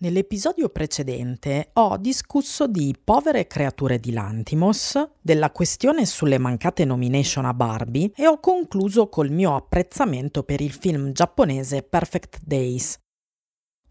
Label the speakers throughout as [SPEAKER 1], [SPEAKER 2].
[SPEAKER 1] Nell'episodio precedente ho discusso di povere creature di Lantimos, della questione sulle mancate nomination a Barbie e ho concluso col mio apprezzamento per il film giapponese Perfect Days.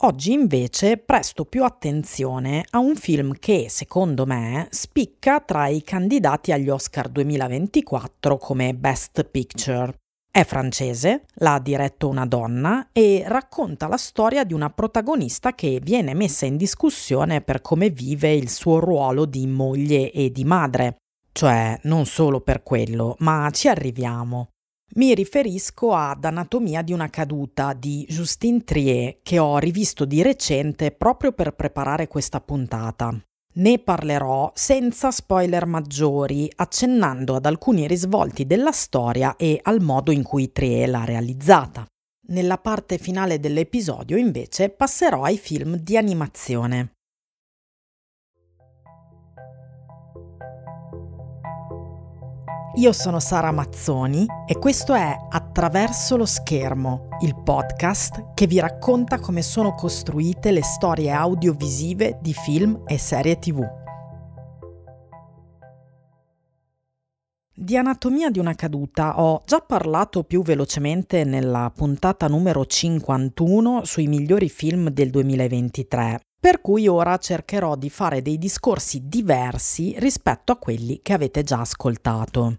[SPEAKER 1] Oggi invece presto più attenzione a un film che, secondo me, spicca tra i candidati agli Oscar 2024 come Best Picture. È francese, l'ha diretto una donna e racconta la storia di una protagonista che viene messa in discussione per come vive il suo ruolo di moglie e di madre. Cioè, non solo per quello, ma ci arriviamo. Mi riferisco ad Anatomia di una caduta di Justine Trier che ho rivisto di recente proprio per preparare questa puntata. Ne parlerò senza spoiler maggiori, accennando ad alcuni risvolti della storia e al modo in cui Trier l'ha realizzata. Nella parte finale dell'episodio invece passerò ai film di animazione. Io sono Sara Mazzoni e questo è Attraverso lo schermo, il podcast che vi racconta come sono costruite le storie audiovisive di film e serie tv. Di anatomia di una caduta ho già parlato più velocemente nella puntata numero 51 sui migliori film del 2023, per cui ora cercherò di fare dei discorsi diversi rispetto a quelli che avete già ascoltato.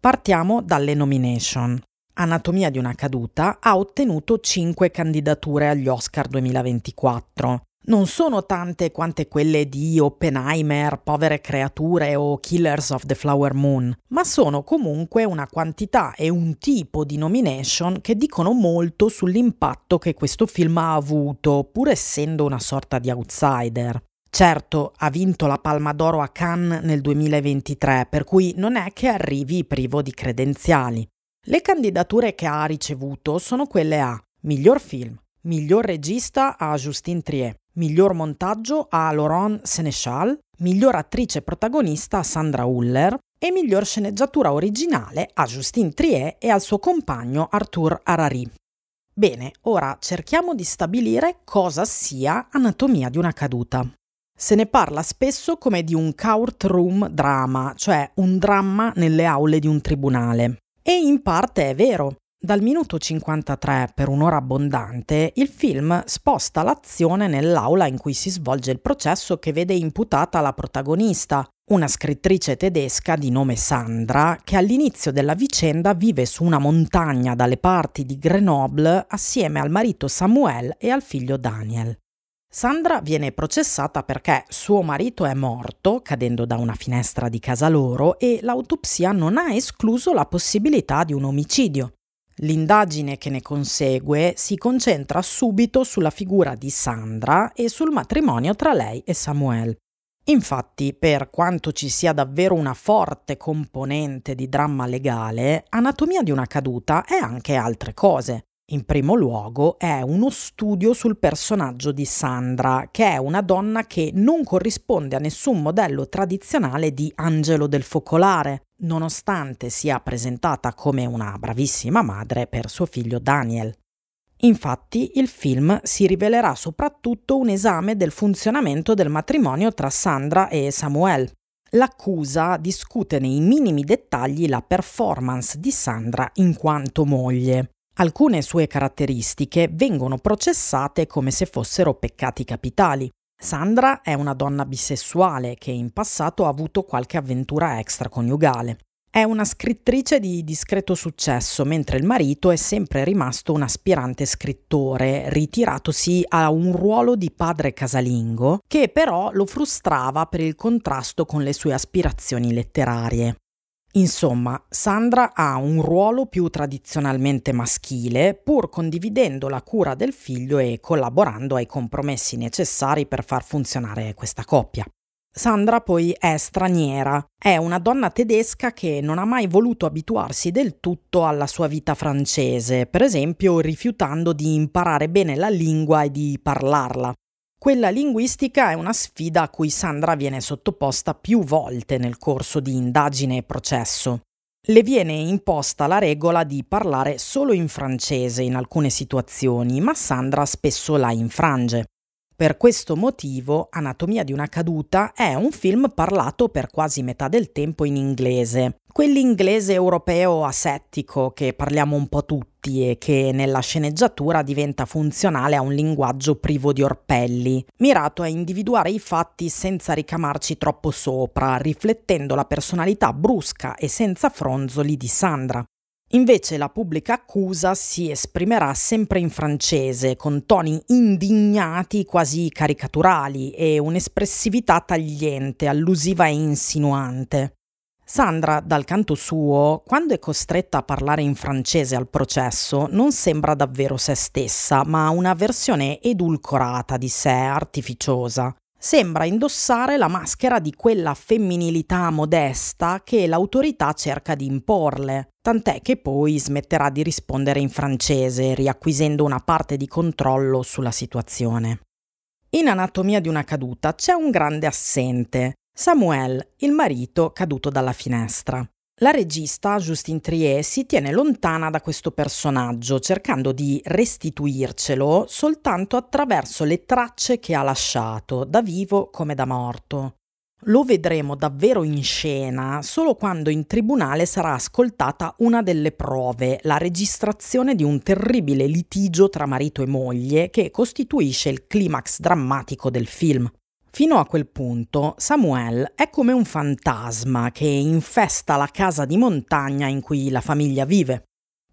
[SPEAKER 1] Partiamo dalle nomination. Anatomia di una caduta ha ottenuto 5 candidature agli Oscar 2024. Non sono tante quante quelle di Oppenheimer, Povere creature o Killers of the Flower Moon, ma sono comunque una quantità e un tipo di nomination che dicono molto sull'impatto che questo film ha avuto, pur essendo una sorta di outsider. Certo, ha vinto la Palma d'Oro a Cannes nel 2023, per cui non è che arrivi privo di credenziali. Le candidature che ha ricevuto sono quelle a miglior film, miglior regista a Justine Trier, miglior montaggio a Laurent Sénéchal, miglior attrice protagonista a Sandra Huller e miglior sceneggiatura originale a Justine Trier e al suo compagno Arthur Harari. Bene, ora cerchiamo di stabilire cosa sia Anatomia di una caduta. Se ne parla spesso come di un courtroom drama, cioè un dramma nelle aule di un tribunale. E in parte è vero. Dal minuto 53 per un'ora abbondante, il film sposta l'azione nell'aula in cui si svolge il processo che vede imputata la protagonista, una scrittrice tedesca di nome Sandra, che all'inizio della vicenda vive su una montagna dalle parti di Grenoble assieme al marito Samuel e al figlio Daniel. Sandra viene processata perché suo marito è morto cadendo da una finestra di casa loro e l'autopsia non ha escluso la possibilità di un omicidio. L'indagine che ne consegue si concentra subito sulla figura di Sandra e sul matrimonio tra lei e Samuel. Infatti, per quanto ci sia davvero una forte componente di dramma legale, Anatomia di una caduta è anche altre cose. In primo luogo è uno studio sul personaggio di Sandra, che è una donna che non corrisponde a nessun modello tradizionale di angelo del focolare, nonostante sia presentata come una bravissima madre per suo figlio Daniel. Infatti il film si rivelerà soprattutto un esame del funzionamento del matrimonio tra Sandra e Samuel. L'accusa discute nei minimi dettagli la performance di Sandra in quanto moglie. Alcune sue caratteristiche vengono processate come se fossero peccati capitali. Sandra è una donna bisessuale che in passato ha avuto qualche avventura extraconiugale. È una scrittrice di discreto successo, mentre il marito è sempre rimasto un aspirante scrittore, ritiratosi a un ruolo di padre casalingo, che però lo frustrava per il contrasto con le sue aspirazioni letterarie. Insomma, Sandra ha un ruolo più tradizionalmente maschile, pur condividendo la cura del figlio e collaborando ai compromessi necessari per far funzionare questa coppia. Sandra poi è straniera, è una donna tedesca che non ha mai voluto abituarsi del tutto alla sua vita francese, per esempio rifiutando di imparare bene la lingua e di parlarla. Quella linguistica è una sfida a cui Sandra viene sottoposta più volte nel corso di indagine e processo. Le viene imposta la regola di parlare solo in francese in alcune situazioni, ma Sandra spesso la infrange. Per questo motivo Anatomia di una caduta è un film parlato per quasi metà del tempo in inglese, quell'inglese europeo asettico che parliamo un po' tutti e che nella sceneggiatura diventa funzionale a un linguaggio privo di orpelli, mirato a individuare i fatti senza ricamarci troppo sopra, riflettendo la personalità brusca e senza fronzoli di Sandra. Invece la pubblica accusa si esprimerà sempre in francese, con toni indignati quasi caricaturali e un'espressività tagliente, allusiva e insinuante. Sandra, dal canto suo, quando è costretta a parlare in francese al processo, non sembra davvero se stessa, ma una versione edulcorata di sé, artificiosa sembra indossare la maschera di quella femminilità modesta che l'autorità cerca di imporle, tant'è che poi smetterà di rispondere in francese, riacquisendo una parte di controllo sulla situazione. In Anatomia di una caduta c'è un grande assente, Samuel, il marito caduto dalla finestra. La regista Justine Trier si tiene lontana da questo personaggio, cercando di restituircelo soltanto attraverso le tracce che ha lasciato, da vivo come da morto. Lo vedremo davvero in scena solo quando in tribunale sarà ascoltata una delle prove, la registrazione di un terribile litigio tra marito e moglie che costituisce il climax drammatico del film. Fino a quel punto Samuel è come un fantasma che infesta la casa di montagna in cui la famiglia vive.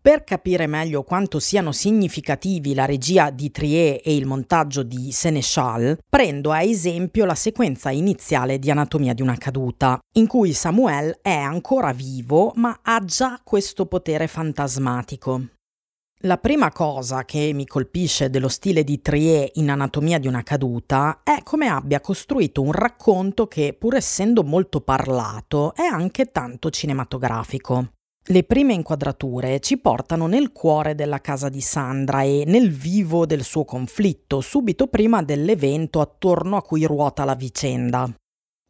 [SPEAKER 1] Per capire meglio quanto siano significativi la regia di Trier e il montaggio di Sénéchal, prendo a esempio la sequenza iniziale di Anatomia di una caduta, in cui Samuel è ancora vivo ma ha già questo potere fantasmatico. La prima cosa che mi colpisce dello stile di Trier in Anatomia di una caduta è come abbia costruito un racconto che, pur essendo molto parlato, è anche tanto cinematografico. Le prime inquadrature ci portano nel cuore della casa di Sandra e nel vivo del suo conflitto, subito prima dell'evento attorno a cui ruota la vicenda.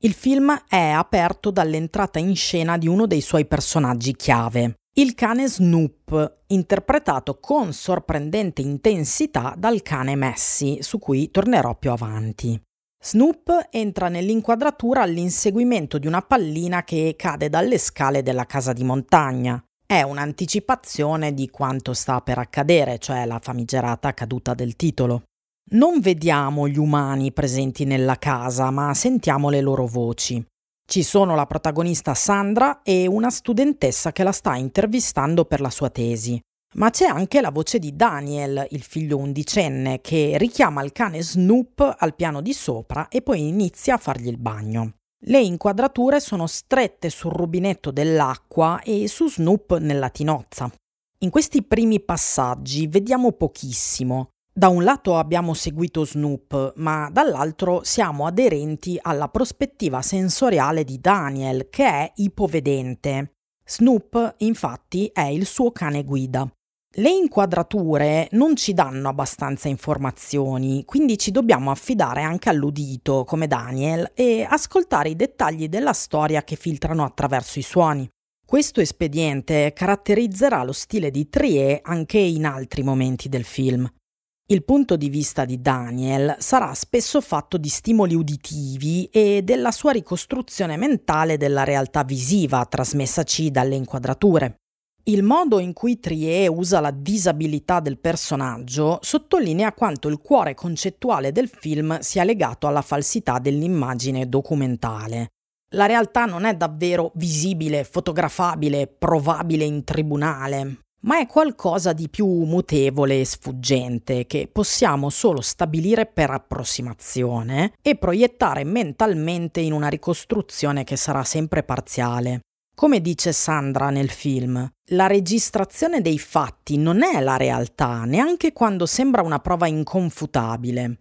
[SPEAKER 1] Il film è aperto dall'entrata in scena di uno dei suoi personaggi chiave, il cane Snoop, interpretato con sorprendente intensità dal cane Messi, su cui tornerò più avanti. Snoop entra nell'inquadratura all'inseguimento di una pallina che cade dalle scale della casa di montagna. È un'anticipazione di quanto sta per accadere, cioè la famigerata caduta del titolo. Non vediamo gli umani presenti nella casa, ma sentiamo le loro voci. Ci sono la protagonista Sandra e una studentessa che la sta intervistando per la sua tesi. Ma c'è anche la voce di Daniel, il figlio undicenne, che richiama il cane Snoop al piano di sopra e poi inizia a fargli il bagno. Le inquadrature sono strette sul rubinetto dell'acqua e su Snoop nella tinozza. In questi primi passaggi vediamo pochissimo, da un lato abbiamo seguito Snoop, ma dall'altro siamo aderenti alla prospettiva sensoriale di Daniel, che è ipovedente. Snoop, infatti, è il suo cane guida. Le inquadrature non ci danno abbastanza informazioni, quindi ci dobbiamo affidare anche all'udito, come Daniel, e ascoltare i dettagli della storia che filtrano attraverso i suoni. Questo espediente caratterizzerà lo stile di Trier anche in altri momenti del film. Il punto di vista di Daniel sarà spesso fatto di stimoli uditivi e della sua ricostruzione mentale della realtà visiva trasmessaci dalle inquadrature. Il modo in cui Trier usa la disabilità del personaggio sottolinea quanto il cuore concettuale del film sia legato alla falsità dell'immagine documentale. La realtà non è davvero visibile, fotografabile, provabile in tribunale ma è qualcosa di più mutevole e sfuggente che possiamo solo stabilire per approssimazione e proiettare mentalmente in una ricostruzione che sarà sempre parziale. Come dice Sandra nel film, la registrazione dei fatti non è la realtà, neanche quando sembra una prova inconfutabile.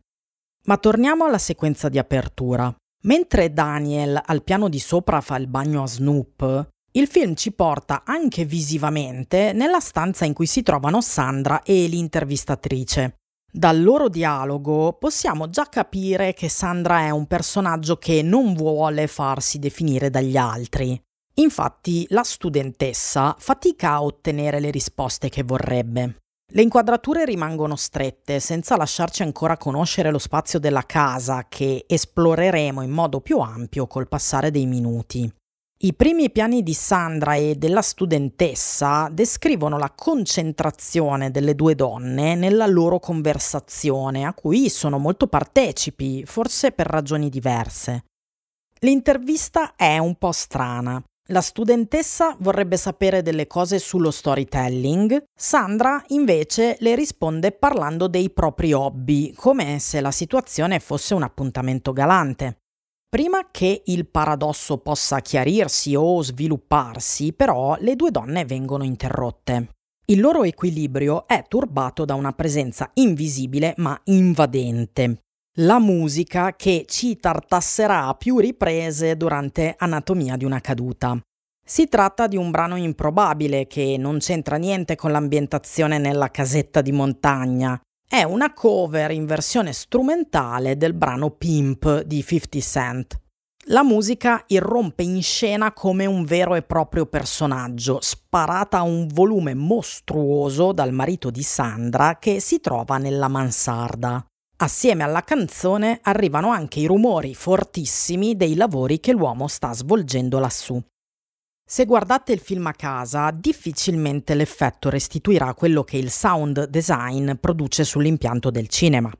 [SPEAKER 1] Ma torniamo alla sequenza di apertura. Mentre Daniel al piano di sopra fa il bagno a Snoop, il film ci porta anche visivamente nella stanza in cui si trovano Sandra e l'intervistatrice. Dal loro dialogo possiamo già capire che Sandra è un personaggio che non vuole farsi definire dagli altri. Infatti la studentessa fatica a ottenere le risposte che vorrebbe. Le inquadrature rimangono strette, senza lasciarci ancora conoscere lo spazio della casa che esploreremo in modo più ampio col passare dei minuti. I primi piani di Sandra e della studentessa descrivono la concentrazione delle due donne nella loro conversazione, a cui sono molto partecipi, forse per ragioni diverse. L'intervista è un po' strana. La studentessa vorrebbe sapere delle cose sullo storytelling, Sandra invece le risponde parlando dei propri hobby, come se la situazione fosse un appuntamento galante. Prima che il paradosso possa chiarirsi o svilupparsi, però, le due donne vengono interrotte. Il loro equilibrio è turbato da una presenza invisibile ma invadente la musica che ci tartasserà a più riprese durante Anatomia di una caduta. Si tratta di un brano improbabile che non c'entra niente con l'ambientazione nella casetta di montagna. È una cover in versione strumentale del brano Pimp di 50 Cent. La musica irrompe in scena come un vero e proprio personaggio, sparata a un volume mostruoso dal marito di Sandra che si trova nella mansarda. Assieme alla canzone arrivano anche i rumori fortissimi dei lavori che l'uomo sta svolgendo lassù. Se guardate il film a casa, difficilmente l'effetto restituirà quello che il sound design produce sull'impianto del cinema.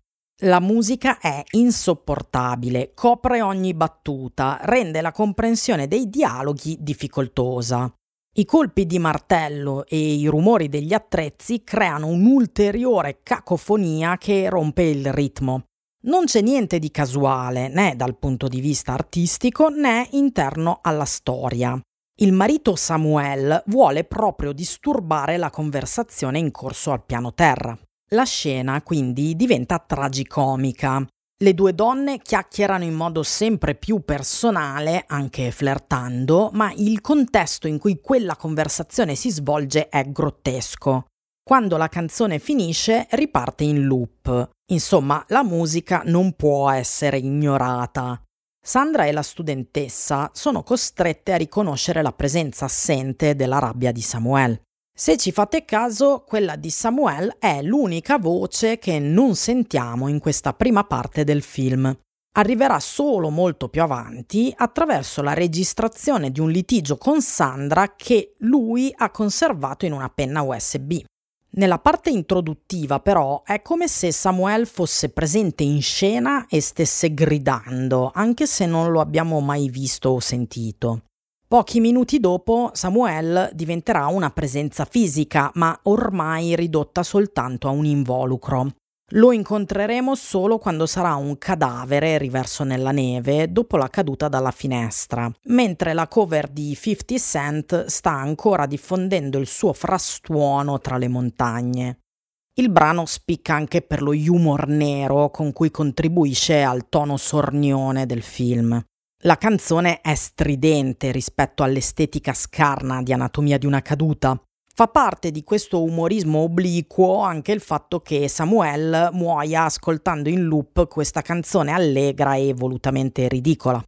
[SPEAKER 1] La musica è insopportabile, copre ogni battuta, rende la comprensione dei dialoghi difficoltosa. I colpi di martello e i rumori degli attrezzi creano un'ulteriore cacofonia che rompe il ritmo. Non c'è niente di casuale né dal punto di vista artistico né interno alla storia. Il marito Samuel vuole proprio disturbare la conversazione in corso al piano terra. La scena quindi diventa tragicomica. Le due donne chiacchierano in modo sempre più personale, anche flirtando, ma il contesto in cui quella conversazione si svolge è grottesco. Quando la canzone finisce riparte in loop. Insomma, la musica non può essere ignorata. Sandra e la studentessa sono costrette a riconoscere la presenza assente della rabbia di Samuel. Se ci fate caso, quella di Samuel è l'unica voce che non sentiamo in questa prima parte del film. Arriverà solo molto più avanti attraverso la registrazione di un litigio con Sandra che lui ha conservato in una penna USB. Nella parte introduttiva però è come se Samuel fosse presente in scena e stesse gridando, anche se non lo abbiamo mai visto o sentito. Pochi minuti dopo Samuel diventerà una presenza fisica, ma ormai ridotta soltanto a un involucro. Lo incontreremo solo quando sarà un cadavere riverso nella neve dopo la caduta dalla finestra, mentre la cover di 50 Cent sta ancora diffondendo il suo frastuono tra le montagne. Il brano spicca anche per lo humor nero con cui contribuisce al tono sornione del film. La canzone è stridente rispetto all'estetica scarna di Anatomia di una caduta. Fa parte di questo umorismo obliquo anche il fatto che Samuel muoia ascoltando in loop questa canzone allegra e volutamente ridicola.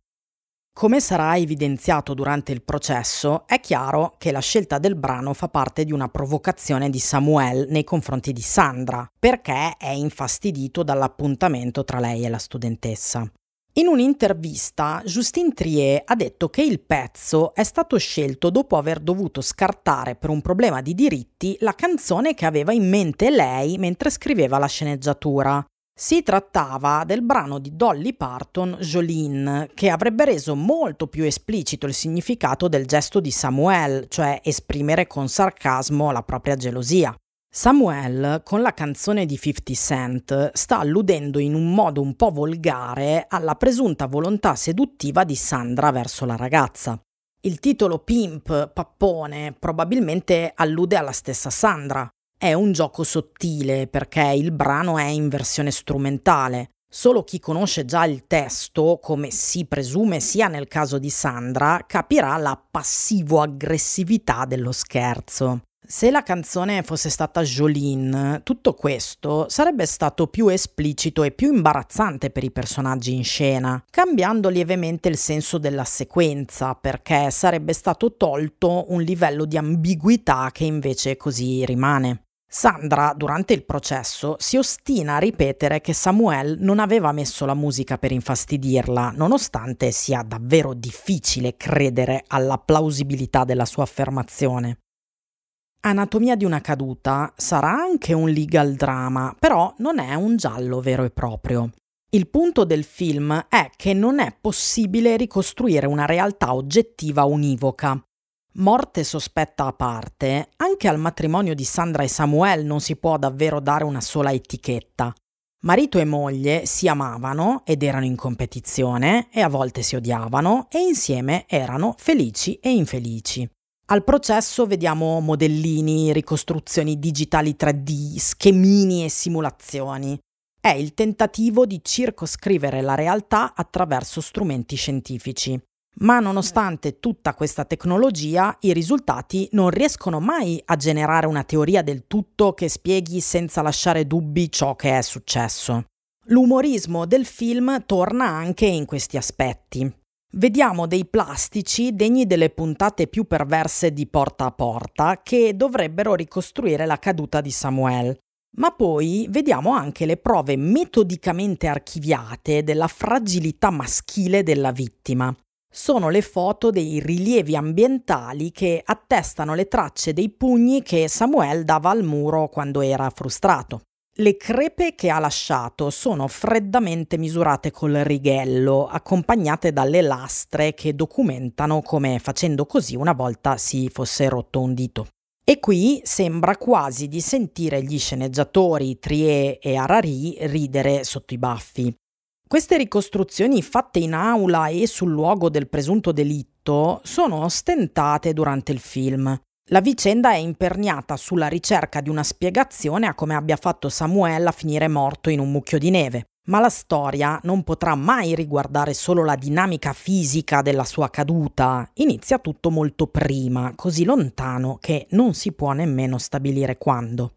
[SPEAKER 1] Come sarà evidenziato durante il processo, è chiaro che la scelta del brano fa parte di una provocazione di Samuel nei confronti di Sandra, perché è infastidito dall'appuntamento tra lei e la studentessa. In un'intervista, Justin Trier ha detto che il pezzo è stato scelto dopo aver dovuto scartare per un problema di diritti la canzone che aveva in mente lei mentre scriveva la sceneggiatura. Si trattava del brano di Dolly Parton Jolene, che avrebbe reso molto più esplicito il significato del gesto di Samuel, cioè esprimere con sarcasmo la propria gelosia. Samuel, con la canzone di 50 Cent, sta alludendo in un modo un po' volgare alla presunta volontà seduttiva di Sandra verso la ragazza. Il titolo Pimp, pappone, probabilmente allude alla stessa Sandra. È un gioco sottile perché il brano è in versione strumentale. Solo chi conosce già il testo, come si presume sia nel caso di Sandra, capirà la passivo-aggressività dello scherzo. Se la canzone fosse stata Jolene, tutto questo sarebbe stato più esplicito e più imbarazzante per i personaggi in scena, cambiando lievemente il senso della sequenza, perché sarebbe stato tolto un livello di ambiguità che invece così rimane. Sandra, durante il processo, si ostina a ripetere che Samuel non aveva messo la musica per infastidirla, nonostante sia davvero difficile credere alla plausibilità della sua affermazione. Anatomia di una caduta sarà anche un legal drama, però non è un giallo vero e proprio. Il punto del film è che non è possibile ricostruire una realtà oggettiva univoca. Morte sospetta a parte, anche al matrimonio di Sandra e Samuel non si può davvero dare una sola etichetta. Marito e moglie si amavano ed erano in competizione e a volte si odiavano e insieme erano felici e infelici. Al processo vediamo modellini, ricostruzioni digitali 3D, schemini e simulazioni. È il tentativo di circoscrivere la realtà attraverso strumenti scientifici. Ma nonostante tutta questa tecnologia, i risultati non riescono mai a generare una teoria del tutto che spieghi senza lasciare dubbi ciò che è successo. L'umorismo del film torna anche in questi aspetti. Vediamo dei plastici degni delle puntate più perverse di Porta a Porta che dovrebbero ricostruire la caduta di Samuel. Ma poi vediamo anche le prove metodicamente archiviate della fragilità maschile della vittima sono le foto dei rilievi ambientali che attestano le tracce dei pugni che Samuel dava al muro quando era frustrato. Le crepe che ha lasciato sono freddamente misurate col righello, accompagnate dalle lastre che documentano come facendo così una volta si fosse rotto un dito. E qui sembra quasi di sentire gli sceneggiatori Trier e Harari ridere sotto i baffi. Queste ricostruzioni fatte in aula e sul luogo del presunto delitto sono ostentate durante il film. La vicenda è imperniata sulla ricerca di una spiegazione a come abbia fatto Samuel a finire morto in un mucchio di neve. Ma la storia non potrà mai riguardare solo la dinamica fisica della sua caduta. Inizia tutto molto prima, così lontano che non si può nemmeno stabilire quando.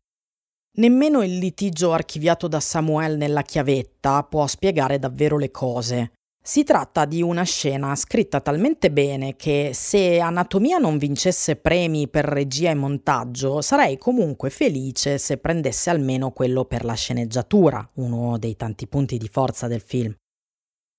[SPEAKER 1] Nemmeno il litigio archiviato da Samuel nella chiavetta può spiegare davvero le cose. Si tratta di una scena scritta talmente bene che se Anatomia non vincesse premi per regia e montaggio, sarei comunque felice se prendesse almeno quello per la sceneggiatura, uno dei tanti punti di forza del film.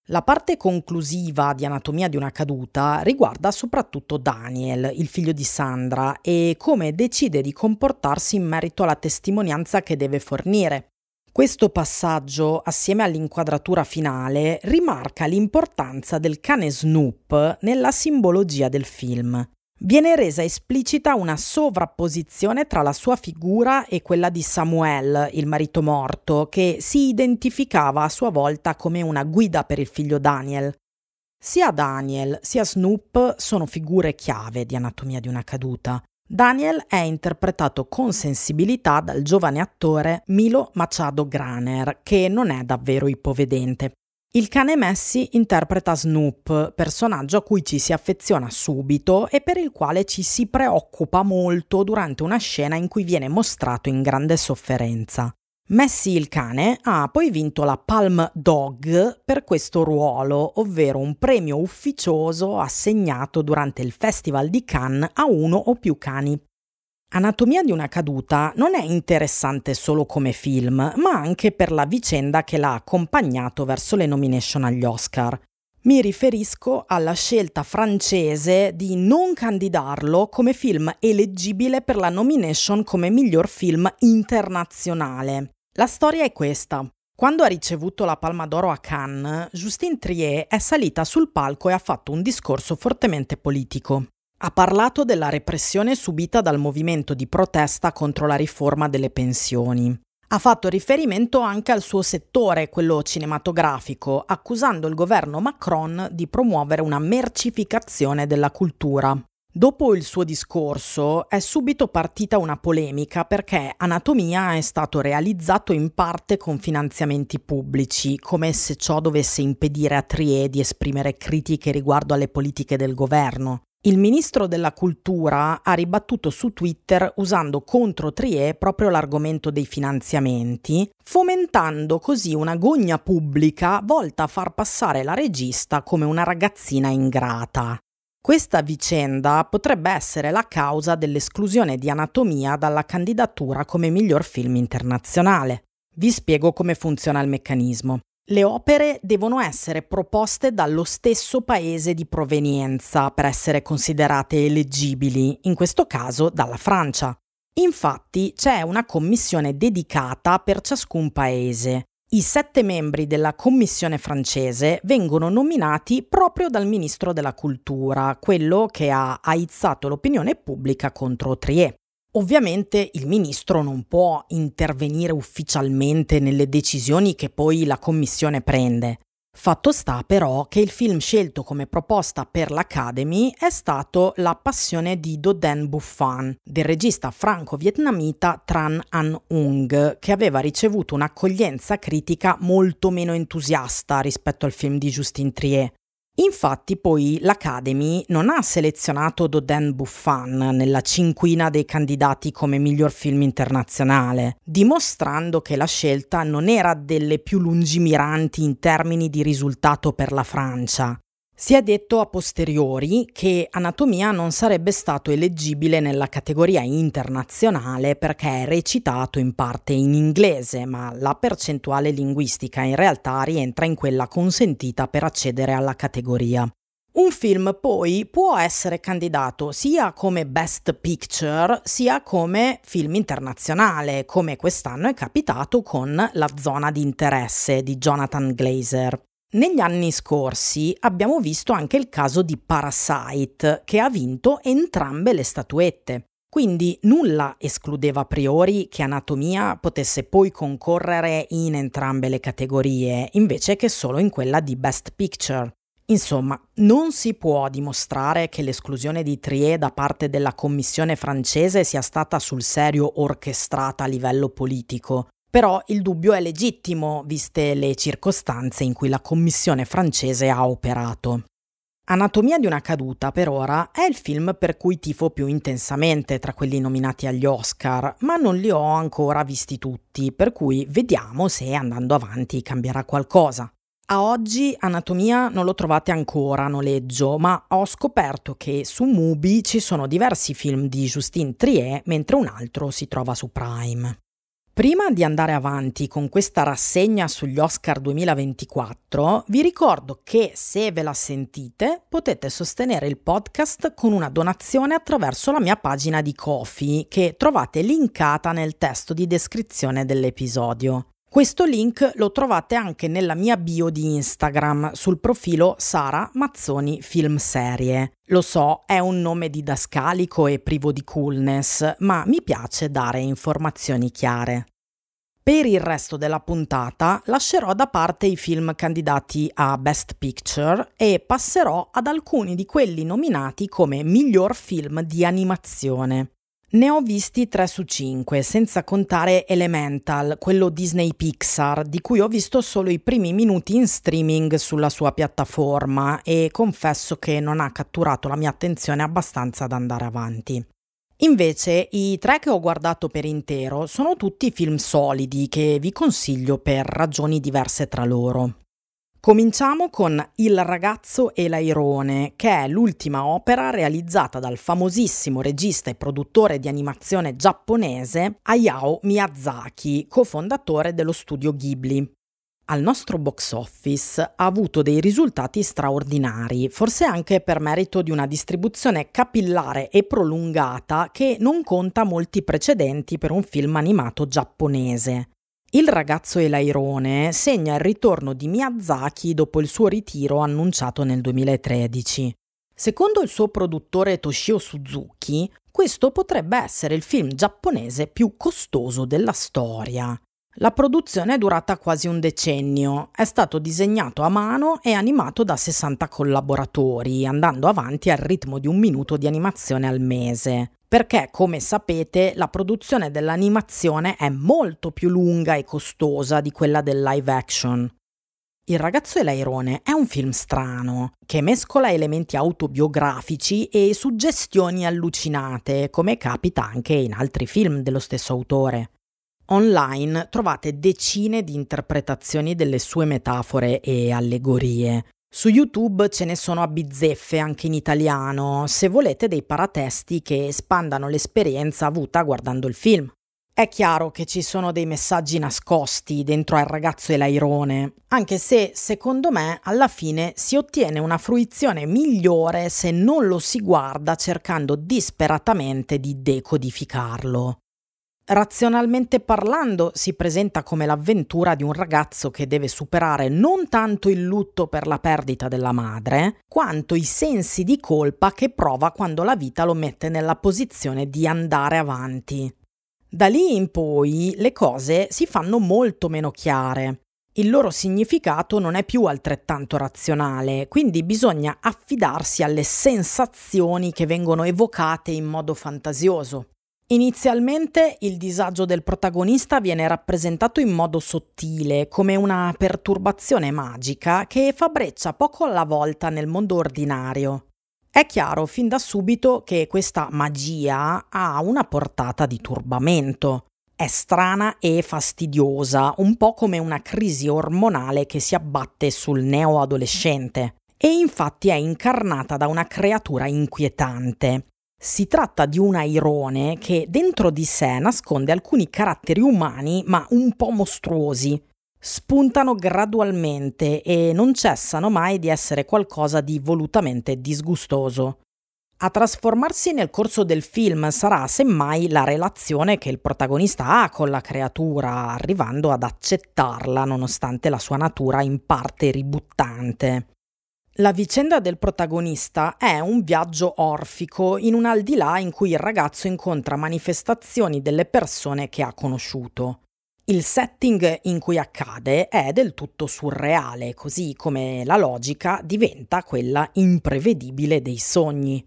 [SPEAKER 1] La parte conclusiva di Anatomia di una caduta riguarda soprattutto Daniel, il figlio di Sandra, e come decide di comportarsi in merito alla testimonianza che deve fornire. Questo passaggio, assieme all'inquadratura finale, rimarca l'importanza del cane Snoop nella simbologia del film viene resa esplicita una sovrapposizione tra la sua figura e quella di Samuel, il marito morto, che si identificava a sua volta come una guida per il figlio Daniel. Sia Daniel sia Snoop sono figure chiave di anatomia di una caduta. Daniel è interpretato con sensibilità dal giovane attore Milo Machado Graner, che non è davvero ipovedente. Il cane Messi interpreta Snoop, personaggio a cui ci si affeziona subito e per il quale ci si preoccupa molto durante una scena in cui viene mostrato in grande sofferenza. Messi il cane ha poi vinto la Palm Dog per questo ruolo, ovvero un premio ufficioso assegnato durante il Festival di Cannes a uno o più cani. Anatomia di una caduta non è interessante solo come film, ma anche per la vicenda che l'ha accompagnato verso le nomination agli Oscar. Mi riferisco alla scelta francese di non candidarlo come film eleggibile per la nomination come miglior film internazionale. La storia è questa. Quando ha ricevuto la Palma d'Oro a Cannes, Justine Trier è salita sul palco e ha fatto un discorso fortemente politico. Ha parlato della repressione subita dal movimento di protesta contro la riforma delle pensioni. Ha fatto riferimento anche al suo settore, quello cinematografico, accusando il governo Macron di promuovere una mercificazione della cultura. Dopo il suo discorso è subito partita una polemica perché Anatomia è stato realizzato in parte con finanziamenti pubblici, come se ciò dovesse impedire a Trier di esprimere critiche riguardo alle politiche del governo. Il ministro della cultura ha ribattuto su Twitter usando contro Trier proprio l'argomento dei finanziamenti, fomentando così una gogna pubblica volta a far passare la regista come una ragazzina ingrata. Questa vicenda potrebbe essere la causa dell'esclusione di Anatomia dalla candidatura come miglior film internazionale. Vi spiego come funziona il meccanismo. Le opere devono essere proposte dallo stesso paese di provenienza per essere considerate eleggibili, in questo caso dalla Francia. Infatti c'è una commissione dedicata per ciascun paese. I sette membri della commissione francese vengono nominati proprio dal ministro della cultura, quello che ha aizzato l'opinione pubblica contro Trier. Ovviamente il ministro non può intervenire ufficialmente nelle decisioni che poi la commissione prende. Fatto sta però che il film scelto come proposta per l'Academy è stato La passione di Dodin Buffan, del regista franco-vietnamita Tran An Ung, che aveva ricevuto un'accoglienza critica molto meno entusiasta rispetto al film di Justin Trier. Infatti poi l'Academy non ha selezionato Dodin Buffan nella cinquina dei candidati come miglior film internazionale, dimostrando che la scelta non era delle più lungimiranti in termini di risultato per la Francia. Si è detto a posteriori che Anatomia non sarebbe stato eleggibile nella categoria internazionale perché è recitato in parte in inglese, ma la percentuale linguistica in realtà rientra in quella consentita per accedere alla categoria. Un film poi può essere candidato sia come Best Picture sia come film internazionale, come quest'anno è capitato con La zona di interesse di Jonathan Glazer. Negli anni scorsi abbiamo visto anche il caso di Parasite, che ha vinto entrambe le statuette. Quindi nulla escludeva a priori che Anatomia potesse poi concorrere in entrambe le categorie, invece che solo in quella di Best Picture. Insomma, non si può dimostrare che l'esclusione di Trier da parte della commissione francese sia stata sul serio orchestrata a livello politico, però il dubbio è legittimo, viste le circostanze in cui la commissione francese ha operato. Anatomia di una caduta, per ora, è il film per cui tifo più intensamente tra quelli nominati agli Oscar, ma non li ho ancora visti tutti, per cui vediamo se andando avanti cambierà qualcosa. A oggi Anatomia non lo trovate ancora a noleggio, ma ho scoperto che su Mubi ci sono diversi film di Justine Trier, mentre un altro si trova su Prime. Prima di andare avanti con questa rassegna sugli Oscar 2024, vi ricordo che se ve la sentite potete sostenere il podcast con una donazione attraverso la mia pagina di Kofi che trovate linkata nel testo di descrizione dell'episodio. Questo link lo trovate anche nella mia bio di Instagram sul profilo Sara Mazzoni Film Serie. Lo so, è un nome didascalico e privo di coolness, ma mi piace dare informazioni chiare. Per il resto della puntata lascerò da parte i film candidati a Best Picture e passerò ad alcuni di quelli nominati come miglior film di animazione. Ne ho visti 3 su 5, senza contare Elemental, quello Disney Pixar, di cui ho visto solo i primi minuti in streaming sulla sua piattaforma e confesso che non ha catturato la mia attenzione abbastanza da andare avanti. Invece i tre che ho guardato per intero sono tutti film solidi che vi consiglio per ragioni diverse tra loro. Cominciamo con Il ragazzo e l'airone, che è l'ultima opera realizzata dal famosissimo regista e produttore di animazione giapponese Hayao Miyazaki, cofondatore dello studio Ghibli. Al nostro box office ha avuto dei risultati straordinari, forse anche per merito di una distribuzione capillare e prolungata che non conta molti precedenti per un film animato giapponese. Il ragazzo e l'airone segna il ritorno di Miyazaki dopo il suo ritiro annunciato nel 2013. Secondo il suo produttore Toshio Suzuki, questo potrebbe essere il film giapponese più costoso della storia. La produzione è durata quasi un decennio, è stato disegnato a mano e animato da 60 collaboratori, andando avanti al ritmo di un minuto di animazione al mese perché come sapete la produzione dell'animazione è molto più lunga e costosa di quella del live action. Il ragazzo e l'airone è un film strano, che mescola elementi autobiografici e suggestioni allucinate, come capita anche in altri film dello stesso autore. Online trovate decine di interpretazioni delle sue metafore e allegorie, Su YouTube ce ne sono a bizzeffe anche in italiano, se volete dei paratesti che espandano l'esperienza avuta guardando il film. È chiaro che ci sono dei messaggi nascosti dentro al ragazzo e l'airone, anche se secondo me alla fine si ottiene una fruizione migliore se non lo si guarda cercando disperatamente di decodificarlo. Razionalmente parlando, si presenta come l'avventura di un ragazzo che deve superare non tanto il lutto per la perdita della madre, quanto i sensi di colpa che prova quando la vita lo mette nella posizione di andare avanti. Da lì in poi le cose si fanno molto meno chiare. Il loro significato non è più altrettanto razionale, quindi bisogna affidarsi alle sensazioni che vengono evocate in modo fantasioso. Inizialmente il disagio del protagonista viene rappresentato in modo sottile, come una perturbazione magica che fa breccia poco alla volta nel mondo ordinario. È chiaro fin da subito che questa magia ha una portata di turbamento. È strana e fastidiosa, un po' come una crisi ormonale che si abbatte sul neoadolescente. E infatti è incarnata da una creatura inquietante, si tratta di un airone che dentro di sé nasconde alcuni caratteri umani ma un po' mostruosi. Spuntano gradualmente e non cessano mai di essere qualcosa di volutamente disgustoso. A trasformarsi nel corso del film sarà semmai la relazione che il protagonista ha con la creatura, arrivando ad accettarla nonostante la sua natura in parte ributtante. La vicenda del protagonista è un viaggio orfico in un aldilà in cui il ragazzo incontra manifestazioni delle persone che ha conosciuto. Il setting in cui accade è del tutto surreale, così come la logica diventa quella imprevedibile dei sogni.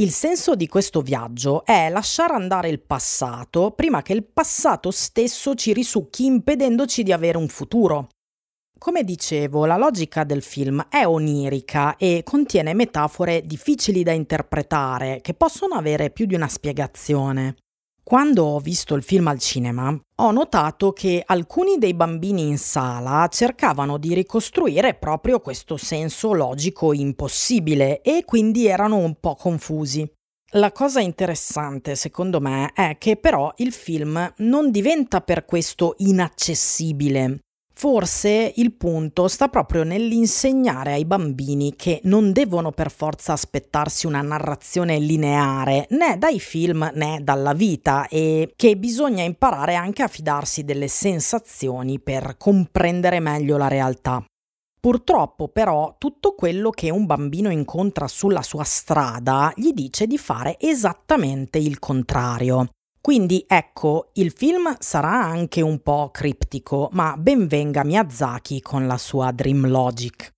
[SPEAKER 1] Il senso di questo viaggio è lasciare andare il passato prima che il passato stesso ci risucchi impedendoci di avere un futuro. Come dicevo, la logica del film è onirica e contiene metafore difficili da interpretare che possono avere più di una spiegazione. Quando ho visto il film al cinema, ho notato che alcuni dei bambini in sala cercavano di ricostruire proprio questo senso logico impossibile e quindi erano un po' confusi. La cosa interessante, secondo me, è che però il film non diventa per questo inaccessibile, Forse il punto sta proprio nell'insegnare ai bambini che non devono per forza aspettarsi una narrazione lineare né dai film né dalla vita e che bisogna imparare anche a fidarsi delle sensazioni per comprendere meglio la realtà. Purtroppo però tutto quello che un bambino incontra sulla sua strada gli dice di fare esattamente il contrario. Quindi ecco, il film sarà anche un po' criptico, ma ben venga Miyazaki con la sua Dream Logic.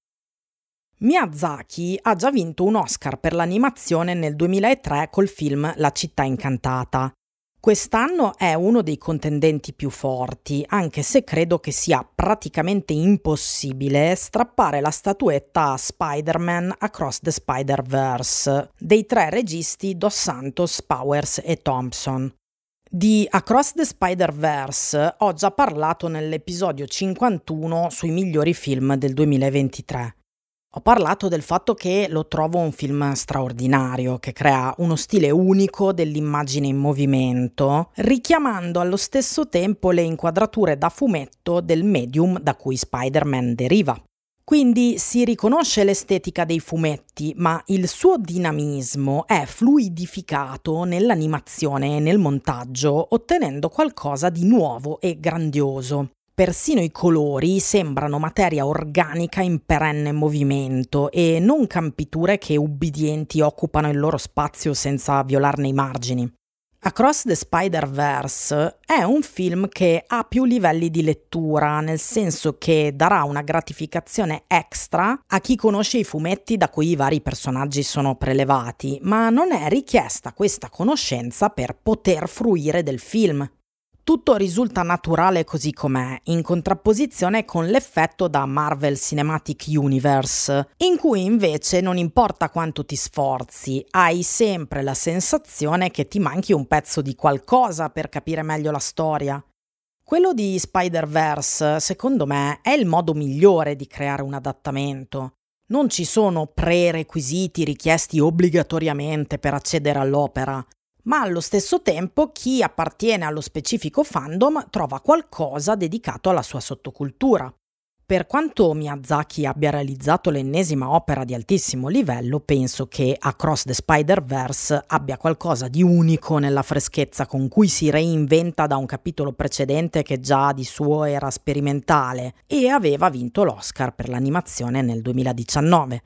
[SPEAKER 1] Miyazaki ha già vinto un Oscar per l'animazione nel 2003 col film La città incantata. Quest'anno è uno dei contendenti più forti, anche se credo che sia praticamente impossibile strappare la statuetta a Spider-Man Across the Spider-Verse dei tre registi Dos Santos, Powers e Thompson. Di Across the Spider-Verse ho già parlato nell'episodio 51 sui migliori film del 2023. Ho parlato del fatto che lo trovo un film straordinario, che crea uno stile unico dell'immagine in movimento, richiamando allo stesso tempo le inquadrature da fumetto del medium da cui Spider-Man deriva. Quindi si riconosce l'estetica dei fumetti, ma il suo dinamismo è fluidificato nell'animazione e nel montaggio, ottenendo qualcosa di nuovo e grandioso. Persino i colori sembrano materia organica in perenne movimento e non campiture che ubbidienti occupano il loro spazio senza violarne i margini. Across the Spider-Verse è un film che ha più livelli di lettura, nel senso che darà una gratificazione extra a chi conosce i fumetti da cui i vari personaggi sono prelevati, ma non è richiesta questa conoscenza per poter fruire del film. Tutto risulta naturale così com'è, in contrapposizione con l'effetto da Marvel Cinematic Universe, in cui invece non importa quanto ti sforzi, hai sempre la sensazione che ti manchi un pezzo di qualcosa per capire meglio la storia. Quello di Spider-Verse, secondo me, è il modo migliore di creare un adattamento. Non ci sono prerequisiti richiesti obbligatoriamente per accedere all'opera, ma allo stesso tempo chi appartiene allo specifico fandom trova qualcosa dedicato alla sua sottocultura. Per quanto Miyazaki abbia realizzato l'ennesima opera di altissimo livello, penso che Across the Spider-Verse abbia qualcosa di unico nella freschezza con cui si reinventa da un capitolo precedente che già di suo era sperimentale e aveva vinto l'Oscar per l'animazione nel 2019.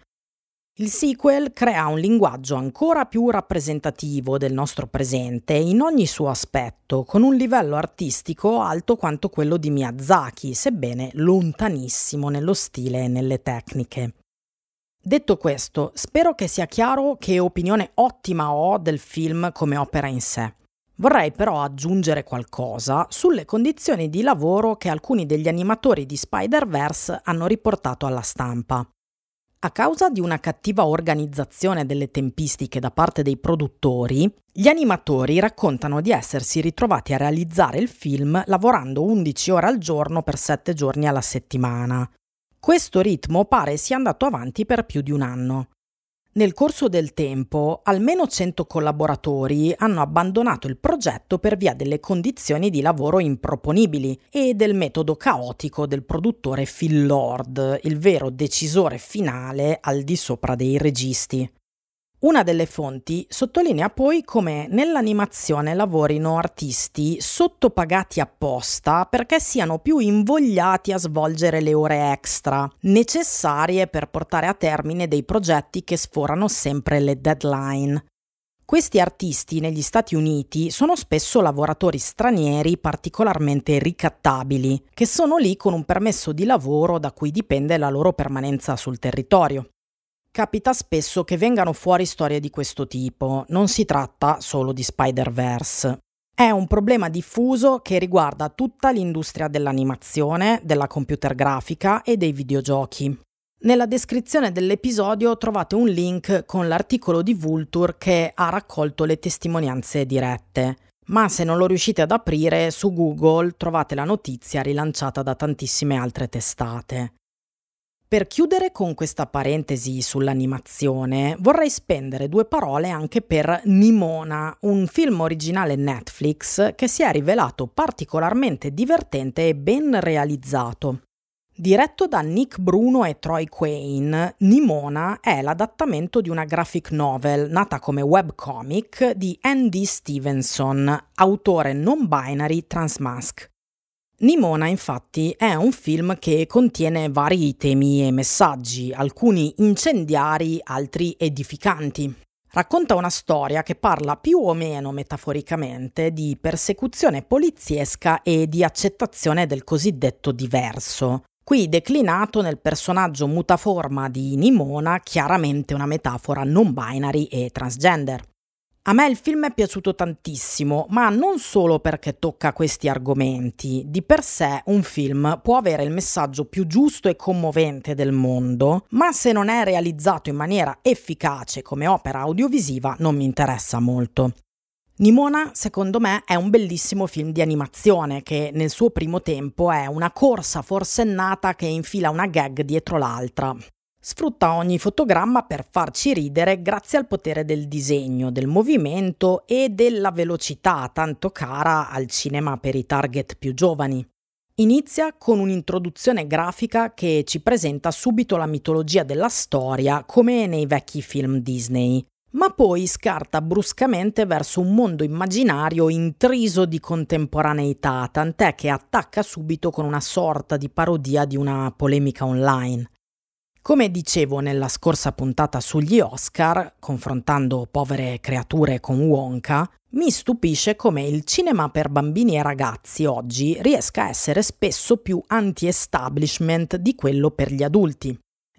[SPEAKER 1] Il sequel crea un linguaggio ancora più rappresentativo del nostro presente in ogni suo aspetto, con un livello artistico alto quanto quello di Miyazaki, sebbene lontanissimo nello stile e nelle tecniche. Detto questo, spero che sia chiaro che opinione ottima ho del film come opera in sé. Vorrei però aggiungere qualcosa sulle condizioni di lavoro che alcuni degli animatori di Spider-Verse hanno riportato alla stampa. A causa di una cattiva organizzazione delle tempistiche da parte dei produttori, gli animatori raccontano di essersi ritrovati a realizzare il film lavorando 11 ore al giorno per 7 giorni alla settimana. Questo ritmo pare sia andato avanti per più di un anno. Nel corso del tempo, almeno 100 collaboratori hanno abbandonato il progetto per via delle condizioni di lavoro improponibili e del metodo caotico del produttore Phil Lord, il vero decisore finale al di sopra dei registi. Una delle fonti sottolinea poi come nell'animazione lavorino artisti sottopagati apposta perché siano più invogliati a svolgere le ore extra necessarie per portare a termine dei progetti che sforano sempre le deadline. Questi artisti negli Stati Uniti sono spesso lavoratori stranieri particolarmente ricattabili, che sono lì con un permesso di lavoro da cui dipende la loro permanenza sul territorio. Capita spesso che vengano fuori storie di questo tipo, non si tratta solo di Spider-Verse. È un problema diffuso che riguarda tutta l'industria dell'animazione, della computer grafica e dei videogiochi. Nella descrizione dell'episodio trovate un link con l'articolo di Vulture che ha raccolto le testimonianze dirette. Ma se non lo riuscite ad aprire, su Google trovate la notizia rilanciata da tantissime altre testate. Per chiudere con questa parentesi sull'animazione, vorrei spendere due parole anche per Nimona, un film originale Netflix che si è rivelato particolarmente divertente e ben realizzato. Diretto da Nick Bruno e Troy Quayne, Nimona è l'adattamento di una graphic novel nata come webcomic di Andy Stevenson, autore non binary transmask. Nimona infatti è un film che contiene vari temi e messaggi, alcuni incendiari, altri edificanti. Racconta una storia che parla più o meno metaforicamente di persecuzione poliziesca e di accettazione del cosiddetto diverso, qui declinato nel personaggio mutaforma di Nimona, chiaramente una metafora non binary e transgender. A me il film è piaciuto tantissimo, ma non solo perché tocca questi argomenti. Di per sé un film può avere il messaggio più giusto e commovente del mondo, ma se non è realizzato in maniera efficace come opera audiovisiva non mi interessa molto. Nimona, secondo me, è un bellissimo film di animazione che nel suo primo tempo è una corsa forsennata che infila una gag dietro l'altra sfrutta ogni fotogramma per farci ridere grazie al potere del disegno, del movimento e della velocità tanto cara al cinema per i target più giovani. Inizia con un'introduzione grafica che ci presenta subito la mitologia della storia come nei vecchi film Disney, ma poi scarta bruscamente verso un mondo immaginario intriso di contemporaneità, tant'è che attacca subito con una sorta di parodia di una polemica online. Come dicevo nella scorsa puntata sugli Oscar, confrontando povere creature con Wonka, mi stupisce come il cinema per bambini e ragazzi oggi riesca a essere spesso più anti-establishment di quello per gli adulti.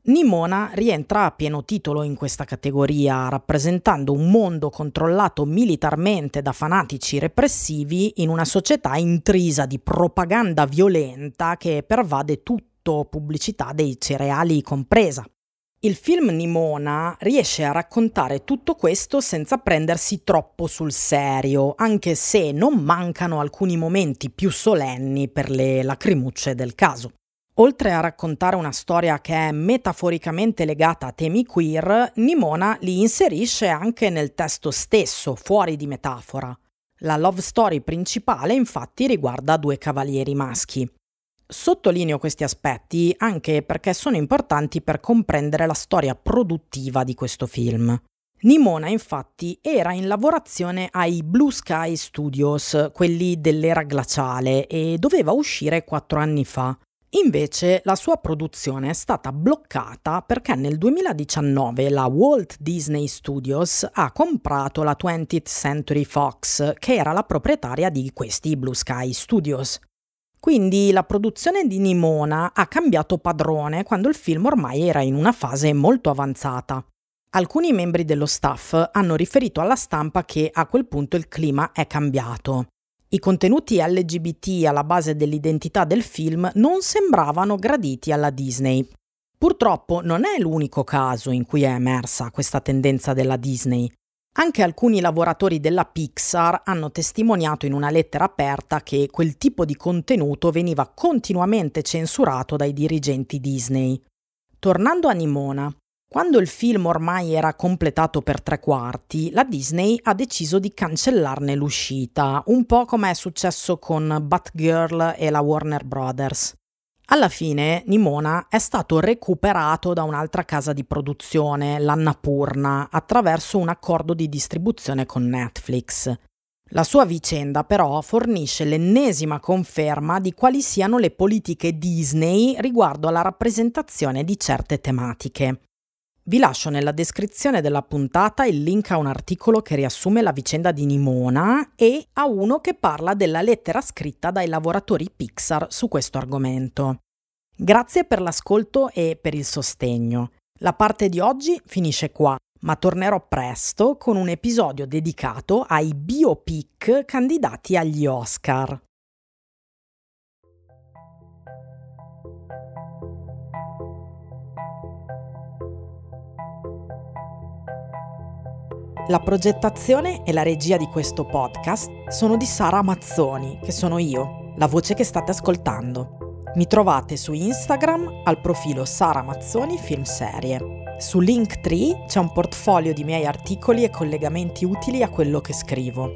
[SPEAKER 1] Nimona rientra a pieno titolo in questa categoria, rappresentando un mondo controllato militarmente da fanatici repressivi in una società intrisa di propaganda violenta che pervade tutto pubblicità dei cereali compresa. Il film Nimona riesce a raccontare tutto questo senza prendersi troppo sul serio, anche se non mancano alcuni momenti più solenni per le lacrimucce del caso. Oltre a raccontare una storia che è metaforicamente legata a temi queer, Nimona li inserisce anche nel testo stesso, fuori di metafora. La love story principale infatti riguarda due cavalieri maschi. Sottolineo questi aspetti anche perché sono importanti per comprendere la storia produttiva di questo film. Nimona infatti era in lavorazione ai Blue Sky Studios, quelli dell'era glaciale, e doveva uscire quattro anni fa. Invece la sua produzione è stata bloccata perché nel 2019 la Walt Disney Studios ha comprato la 20th Century Fox, che era la proprietaria di questi Blue Sky Studios. Quindi la produzione di Nimona ha cambiato padrone quando il film ormai era in una fase molto avanzata. Alcuni membri dello staff hanno riferito alla stampa che a quel punto il clima è cambiato. I contenuti LGBT alla base dell'identità del film non sembravano graditi alla Disney. Purtroppo non è l'unico caso in cui è emersa questa tendenza della Disney. Anche alcuni lavoratori della Pixar hanno testimoniato in una lettera aperta che quel tipo di contenuto veniva continuamente censurato dai dirigenti Disney. Tornando a Nimona, quando il film ormai era completato per tre quarti, la Disney ha deciso di cancellarne l'uscita, un po' come è successo con Batgirl e la Warner Brothers. Alla fine Nimona è stato recuperato da un'altra casa di produzione, l'Annapurna, attraverso un accordo di distribuzione con Netflix. La sua vicenda però fornisce l'ennesima conferma di quali siano le politiche Disney riguardo alla rappresentazione di certe tematiche. Vi lascio nella descrizione della puntata il link a un articolo che riassume la vicenda di Nimona e a uno che parla della lettera scritta dai lavoratori Pixar su questo argomento. Grazie per l'ascolto e per il sostegno. La parte di oggi finisce qua, ma tornerò presto con un episodio dedicato ai biopic candidati agli Oscar. La progettazione e la regia di questo podcast sono di Sara Mazzoni, che sono io, la voce che state ascoltando. Mi trovate su Instagram al profilo Sara Mazzoni Film Serie. Su Linktree c'è un portfolio di miei articoli e collegamenti utili a quello che scrivo.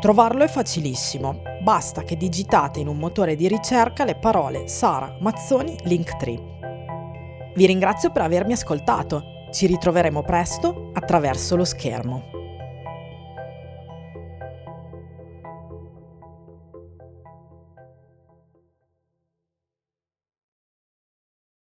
[SPEAKER 1] Trovarlo è facilissimo, basta che digitate in un motore di ricerca le parole Sara Mazzoni Linktree. Vi ringrazio per avermi ascoltato, ci ritroveremo presto attraverso lo schermo.